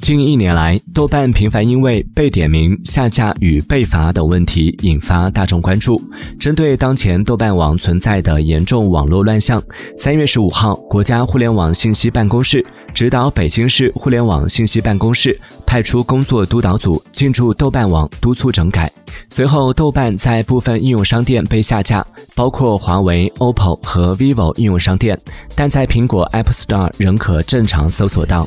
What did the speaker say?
近一年来豆瓣频繁因为被点名下架与被罚等问题引发大众关注针对当前豆瓣网存在的严重网络乱象三月十五号国家互联网信息办公室指导北京市互联网信息办公室派出工作督导组进驻豆瓣网督促整改。随后豆瓣在部分应用商店被下架包括华为 oppo 和 vivo 应用商店但在苹果 app store 仍可正常搜索到。